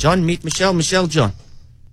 John, meet Michelle. Michelle, John.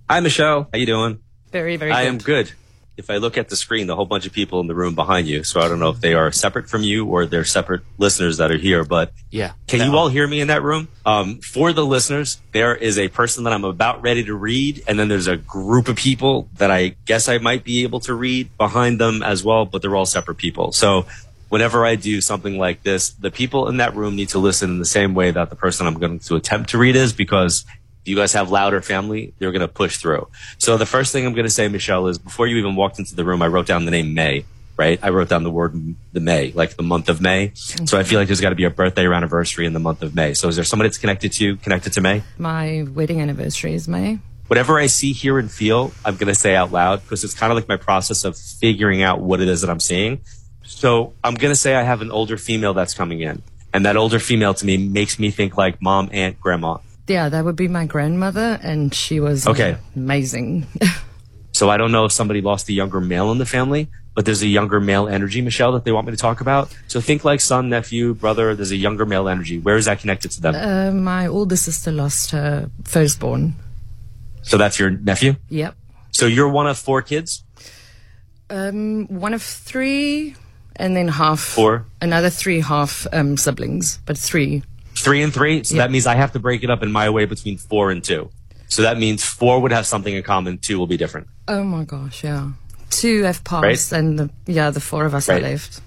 Hi, Michelle. How you doing? Very, very I good. am good. If I look at the screen, the whole bunch of people in the room behind you. So I don't know if they are separate from you or they're separate listeners that are here. But Yeah. can you are. all hear me in that room? Um, for the listeners, there is a person that I'm about ready to read, and then there's a group of people that I guess I might be able to read behind them as well, but they're all separate people. So whenever I do something like this, the people in that room need to listen in the same way that the person I'm going to attempt to read is because you guys have louder family, they're going to push through. So the first thing I'm going to say, Michelle, is before you even walked into the room, I wrote down the name May, right? I wrote down the word the May, like the month of May. So I feel like there's got to be a birthday or anniversary in the month of May. So is there somebody that's connected to you, connected to May? My wedding anniversary is May. Whatever I see, hear, and feel, I'm going to say out loud because it's kind of like my process of figuring out what it is that I'm seeing. So I'm going to say I have an older female that's coming in. And that older female to me makes me think like mom, aunt, grandma. Yeah, that would be my grandmother, and she was Okay. amazing. So I don't know if somebody lost a younger male in the family, but there's a younger male energy, Michelle, that they want me to talk about. So think like son, nephew, brother. There's a younger male energy. Where is that connected to them? uh, my older sister lost her firstborn. so that's your nephew. Yep. So you're one of four kids. Um, one of three, and then half. Four. Another three half um, siblings, but three. Three and three. So Yeah. that means I have to break it up in my way between four and two. So that means four would have something in common. Two will be different. Oh my gosh, yeah. Two have passed, and the, yeah, the four of us Right. are left.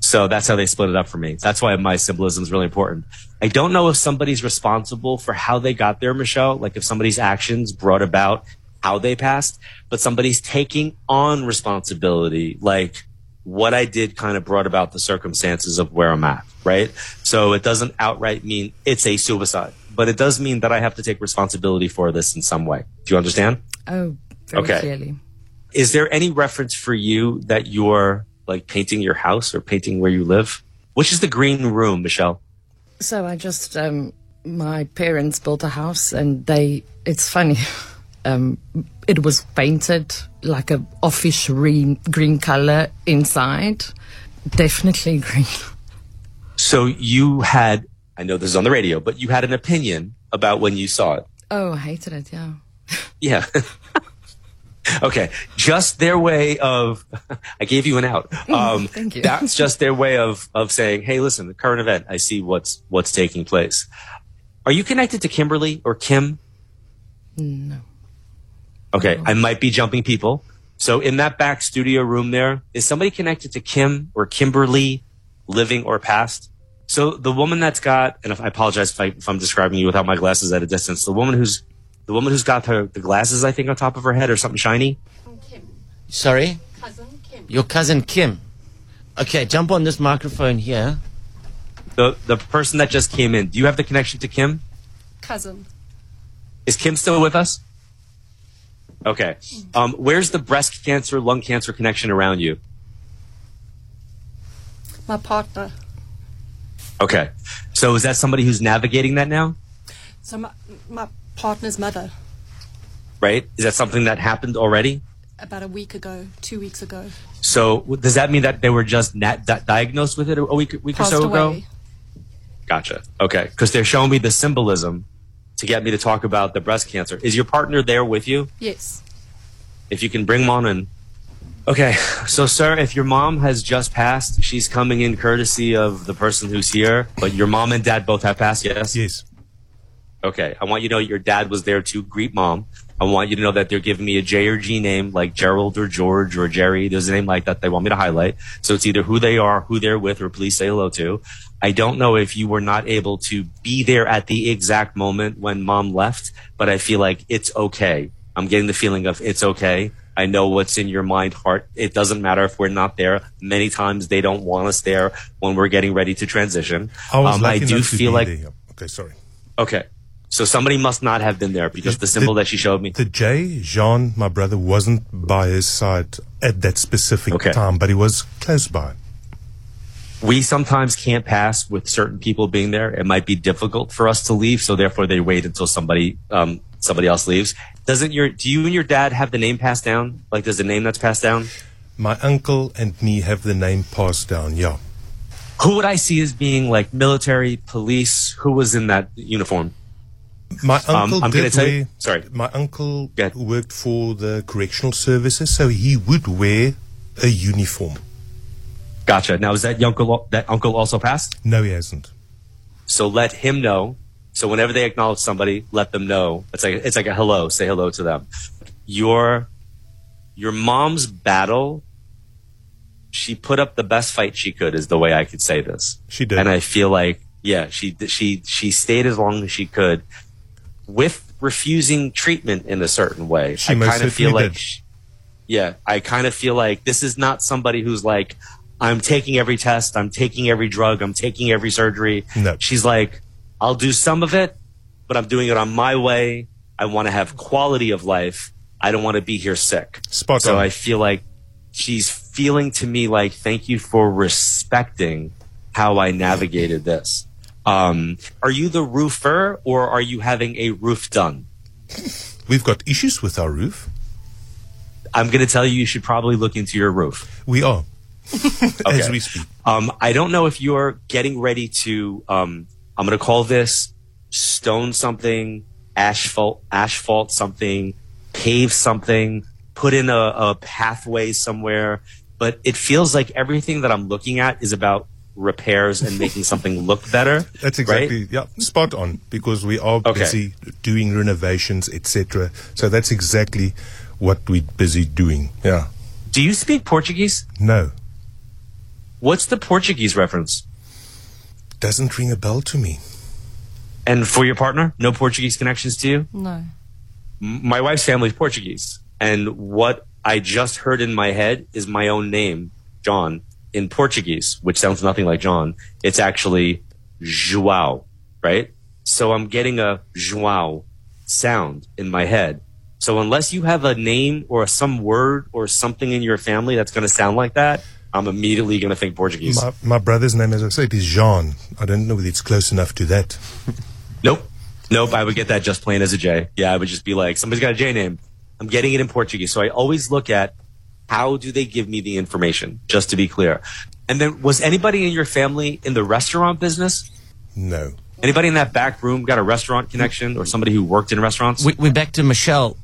So that's how they split it up for me. That's why my symbolism is really important. I don't know if somebody's responsible for how they got there, Michelle. Like if somebody's actions brought about how they passed, but somebody's taking on responsibility. Like what I did kind of brought about the circumstances of where I'm at, right? So it doesn't outright mean it's a suicide, but it does mean that I have to take responsibility for this in some way. Do you understand? Oh, very Okay. clearly. Is there any reference for you that you're like painting your house or painting where you live? Which is the green room, Michelle? So I just um my parents built a house and they it's funny. Um it was painted like a offish green green color inside. Definitely green. So you had, I know this is on the radio, but you had an opinion about when you saw it. Oh, I hated it, yeah. Yeah. okay. Just their way of, I gave you an out. Um, Thank you. That's just their way of, of saying, Hey, listen, the current event, I see what's, what's taking place. Are you connected to Kimberly or Kim? No. Okay. Oh. I might be jumping people. So in that back studio room there, is somebody connected to Kim or Kimberly living or past? So the woman that's got, and if I apologize if, I, if I'm describing you without my glasses at a distance, the woman who's, the woman who's got her, the glasses, I think, on top of her head or something shiny. Kim. Sorry? Cousin Kim. Your cousin Kim. Okay, jump on this microphone here. The, the person that just came in, do you have the connection to Kim? Cousin. Is Kim still with us? Okay. Um, where's the breast cancer, lung cancer connection around you? My partner. Okay. So is that somebody who's navigating that now? So my, my partner's mother. Right? Is that something that happened already? About a week ago, two weeks ago. So does that mean that they were just nat- di- diagnosed with it a week, week or so ago? away. Gotcha. Okay. Because they're showing me the symbolism to get me to talk about the breast cancer. Is your partner there with you? Yes. If you can bring them on in. Okay. So, sir, if your mom has just passed, she's coming in courtesy of the person who's here, but your mom and dad both have passed, yes? Yes. Okay. I want you to know your dad was there to greet mom. I want you to know that they're giving me a J or G name like Gerald or George or Jerry. There's a name like that they want me to highlight. So it's either who they are, who they're with, or please say hello to. I don't know if you were not able to be there at the exact moment when mom left, but I feel like it's okay. I'm getting the feeling of it's okay. I know what's in your mind, heart. It doesn't matter if we're not there. Many times they don't want us there when we're getting ready to transition. I Um, I do feel like there. Okay, sorry. Okay. So somebody must not have been there because the symbol that she showed me. The J, Jean, my brother, wasn't by his side at that specific Okay. time, but he was close by. We sometimes can't pass with certain people being there. It might be difficult for us to leave, so therefore they wait until somebody um, somebody else leaves. Doesn't your do you and your dad have the name passed down? Like there's a name that's passed down? My uncle and me have the name passed down, yeah. Who would I see as being like military, police? Who was in that uniform? My Um, uncle I'm did tell wear, sorry. My uncle worked for the correctional services, so he would wear a uniform. Gotcha. Now, is that uncle that uncle also passed? No, he hasn't. So let him know. So whenever they acknowledge somebody, let them know. It's like it's like a hello. Say hello to them. Your your mom's battle. She put up the best fight she could, is the way I could say this. She did. and I feel like yeah, she she she stayed as long as she could, with refusing treatment in a certain way. She I kind of feel like, did. yeah, I kind of feel like this is not somebody who's like, I'm taking every test, I'm taking every drug, I'm taking every surgery. No. She's like, I'll do some of it, but I'm doing it on my way. I want to have quality of life. I don't want to be here sick. Spot so on. I feel like she's feeling to me like, thank you for respecting how I navigated this. Um, are you the roofer or are you having a roof done? We've got issues with our roof. I'm going to tell you, you should probably look into your roof. We are. As we speak. Um, I don't know if you're getting ready to. Um, I'm going to call this stone something, asphalt, asphalt something, pave something, put in a, a pathway somewhere. But it feels like everything that I'm looking at is about repairs and making something look better. That's right? exactly yeah, spot on because we are Okay. busy doing renovations, etc. So that's exactly what we're busy doing. Yeah. Do you speak Portuguese? No, What's the Portuguese reference? doesn't ring a bell to me. And for your partner, no Portuguese connections to you? No. My wife's family is Portuguese, and what I just heard in my head is my own name, John, in Portuguese, which sounds nothing like John. It's actually João, right? So I'm getting a João sound in my head. So unless you have a name or some word or something in your family that's going to sound like that, I'm immediately going to think Portuguese. My, my brother's name, as I said, is Jean. I don't know whether it's close enough to that. Nope. Nope. I would get that just plain as a J. Yeah, I would just be like, somebody's got a J name. I'm getting it in Portuguese. So I always look at how do they give me the information, just to be clear. And then was anybody in your family in the restaurant business? No. Anybody in that back room got a restaurant connection or somebody who worked in restaurants? We, we're back to Michelle.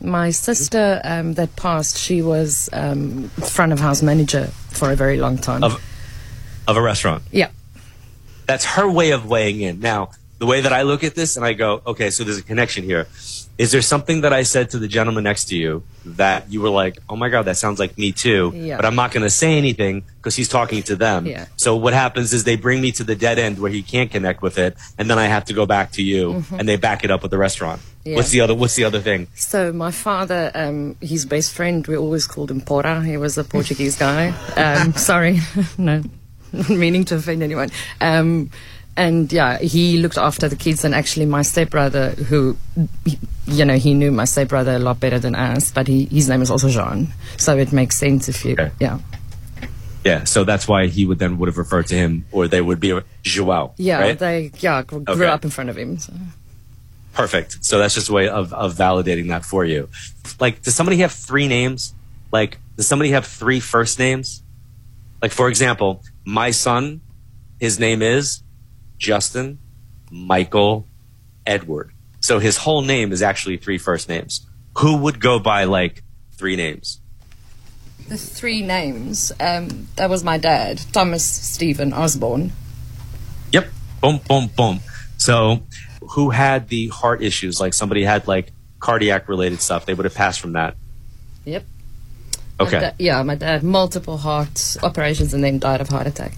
My sister um, that passed, she was um, front of house manager for a very long time. Of- of a restaurant. yeah. That's her way of weighing in. Now, the way that I look at this and I go, okay, so there's a connection here. Is there something that I said to the gentleman next to you that you were like, oh my God, that sounds like me too? Yeah. But I'm not going to say anything because he's talking to them. Yeah. So what happens is they bring me to the dead end where he can't connect with it. And then I have to go back to you and they back it up with the restaurant. Mm-hmm. Yeah. What's the other, what's the other thing? So my father, um, his best friend, we always called him Pora. He was a Portuguese guy. Um, sorry, no, not meaning to offend anyone. Um, and yeah, he looked after the kids. And actually, my stepbrother, who, you know, he knew my stepbrother a lot better than us, but he, his name is also Jean. So it makes sense if you, Okay. yeah, Yeah. So that's why he would then would have referred to him or they would be Joao. yeah, Right? they yeah grew Okay. up in front of him. So. Perfect. So that's just a way of, of validating that for you. Like, does somebody have three names? Like, does somebody have three first names? Like, for example, my son, his name is Justin Michael Edward. So his whole name is actually three first names. Who would go by like three names? The three names. Um, that was my dad, Thomas Stephen Osborne. Yep. Boom, boom, boom. So who had the heart issues? Like somebody had like cardiac related stuff. They would have passed from that. Yep. My Okay. da- yeah, my dad multiple heart operations and then died of heart attack.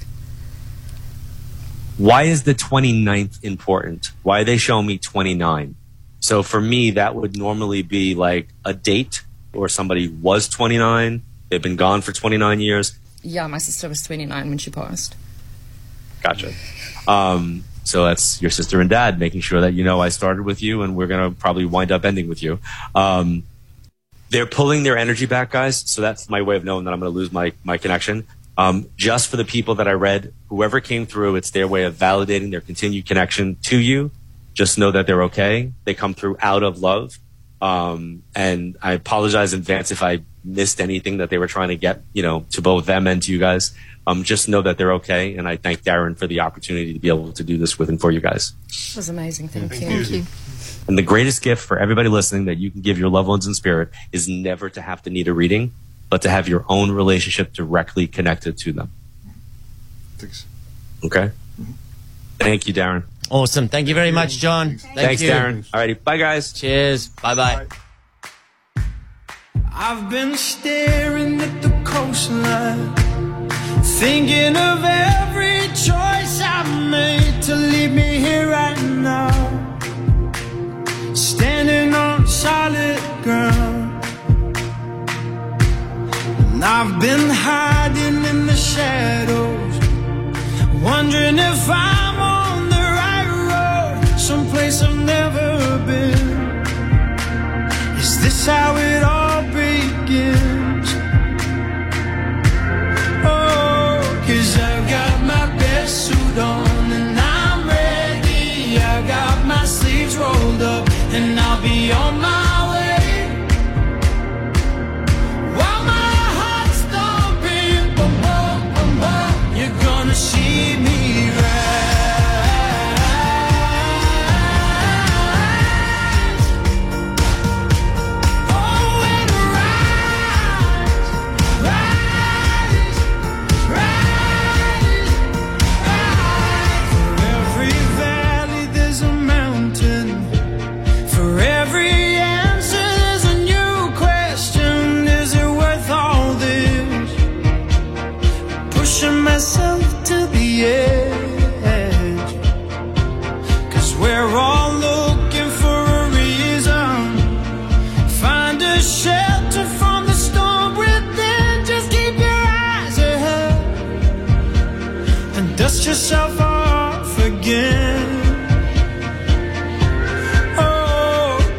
Why is the 29th important? Why are they showing me 29? So for me, that would normally be like a date or somebody was 29. They've been gone for 29 years. Yeah, my sister was 29 when she passed. Gotcha. Um, so that's your sister and dad making sure that you know I started with you and we're going to probably wind up ending with you. Um, they're pulling their energy back, guys. So that's my way of knowing that I'm going to lose my, my connection. Um, just for the people that I read, whoever came through, it's their way of validating their continued connection to you. Just know that they're okay. They come through out of love. Um, and I apologize in advance if I missed anything that they were trying to get, you know, to both them and to you guys. Um, just know that they're okay. And I thank Darren for the opportunity to be able to do this with and for you guys. It was amazing. Thank, you. Thank you. And the greatest gift for everybody listening that you can give your loved ones in spirit is never to have to need a reading, but to have your own relationship directly connected to them. Thanks. Okay? Mm-hmm. Thank you, Darren. Awesome. Thank you very much, John. Thank Thanks, you. Darren. Alrighty. Bye, guys. Cheers. Bye bye. I've been staring at the coastline, thinking of every choice I've made to leave me here right now. Standing on solid ground, I've been hiding in the shadows, wondering if I'm on the right road, someplace I've never been. Is this how it all begins? Oh, cause I've got my best suit on and I'm ready. I got my sleeves rolled up and I'll be on my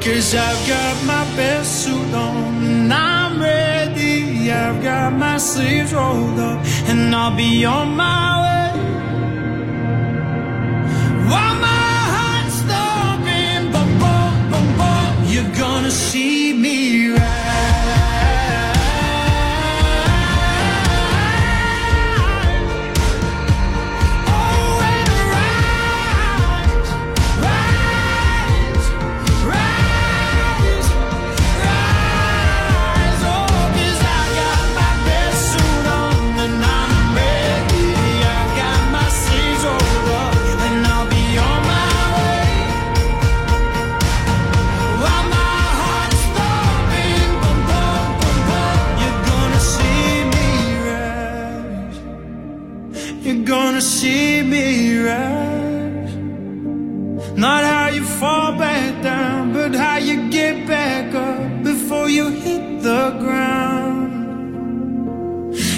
cause I've got my best suit on and I'm ready. I've got my sleeves rolled up and I'll be on my way. While my heart's thumping, boom, boom, boom, boom, you're gonna see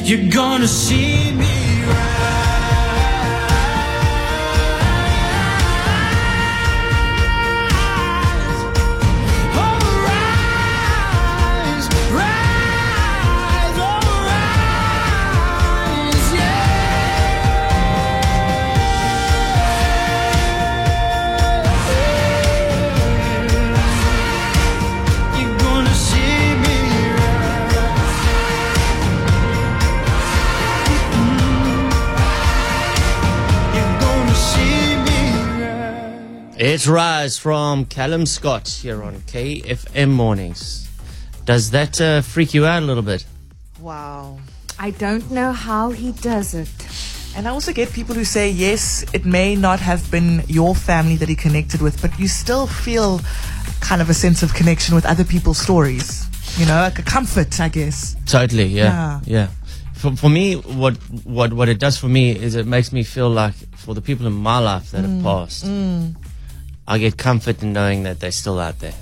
You're gonna see me rise. Rise. It's Rise from Callum Scott here on KFM Mornings. Does that uh, freak you out a little bit? Wow. I don't know how he does it. And I also get people who say, yes, it may not have been your family that he connected with, but you still feel kind of a sense of connection with other people's stories. You know, like a comfort, I guess. Totally, yeah, yeah. For, for me, what what what it does for me is it makes me feel like for the people in my life that have passed, I get comfort in knowing that they're still out there,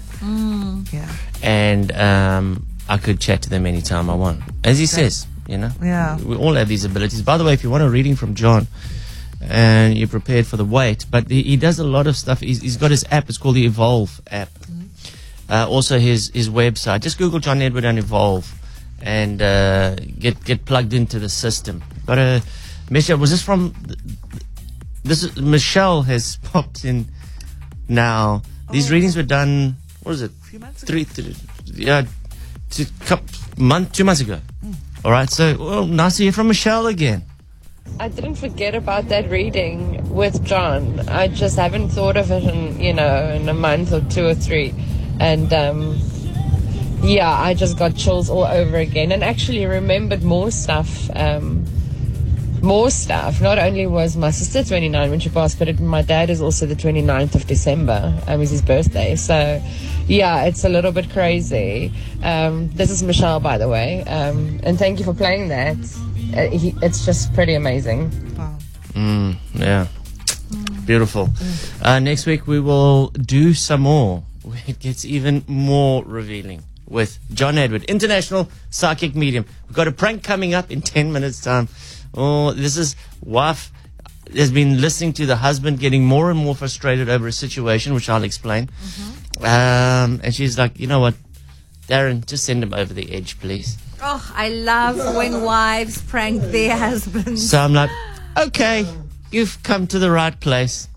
Yeah. and um, I could chat to them anytime I want. As he says, you know, Yeah. we all have these abilities. By the way, if you want a reading from John. And you're prepared for the wait, but he, he does a lot of stuff. He's, he's got his app. It's called the Evolve app. Uh, also, his his website. Just Google John Edward and Evolve, and uh, get get plugged into the system. But uh, Michelle, was this from? th- th- This is, Michelle has popped in now. These readings were done. What is it? few months ago. Three, three yeah, two, couple, month, two months ago. All right. So, well, nice to hear from Michelle again. I didn't forget about that reading with John. I just haven't thought of it in you know, in a month or two or three. And um, yeah, I just got chills all over again and actually remembered more stuff. Um, more stuff. Not only was my sister 29 when she passed, but it, my dad is also the 29th of December. Um, is his birthday. So, yeah, it's a little bit crazy. Um, this is Michelle, by the way. Um, and thank you for playing that. Uh, he, it's just pretty amazing. Mm, yeah. Beautiful. Uh, next week we will do some more. It gets even more revealing with John Edward, international psychic medium. We've got a prank coming up in 10 minutes' time. Oh, this is wife has been listening to the husband getting more and more frustrated over a situation, which I'll explain. Um, and she's like, you know what, Darren, just send him over the edge, please. Oh, I love when wives prank their husbands. So I'm like, okay, you've come to the right place.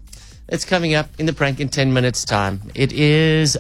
It's coming up in the prank in 10 minutes' time. It is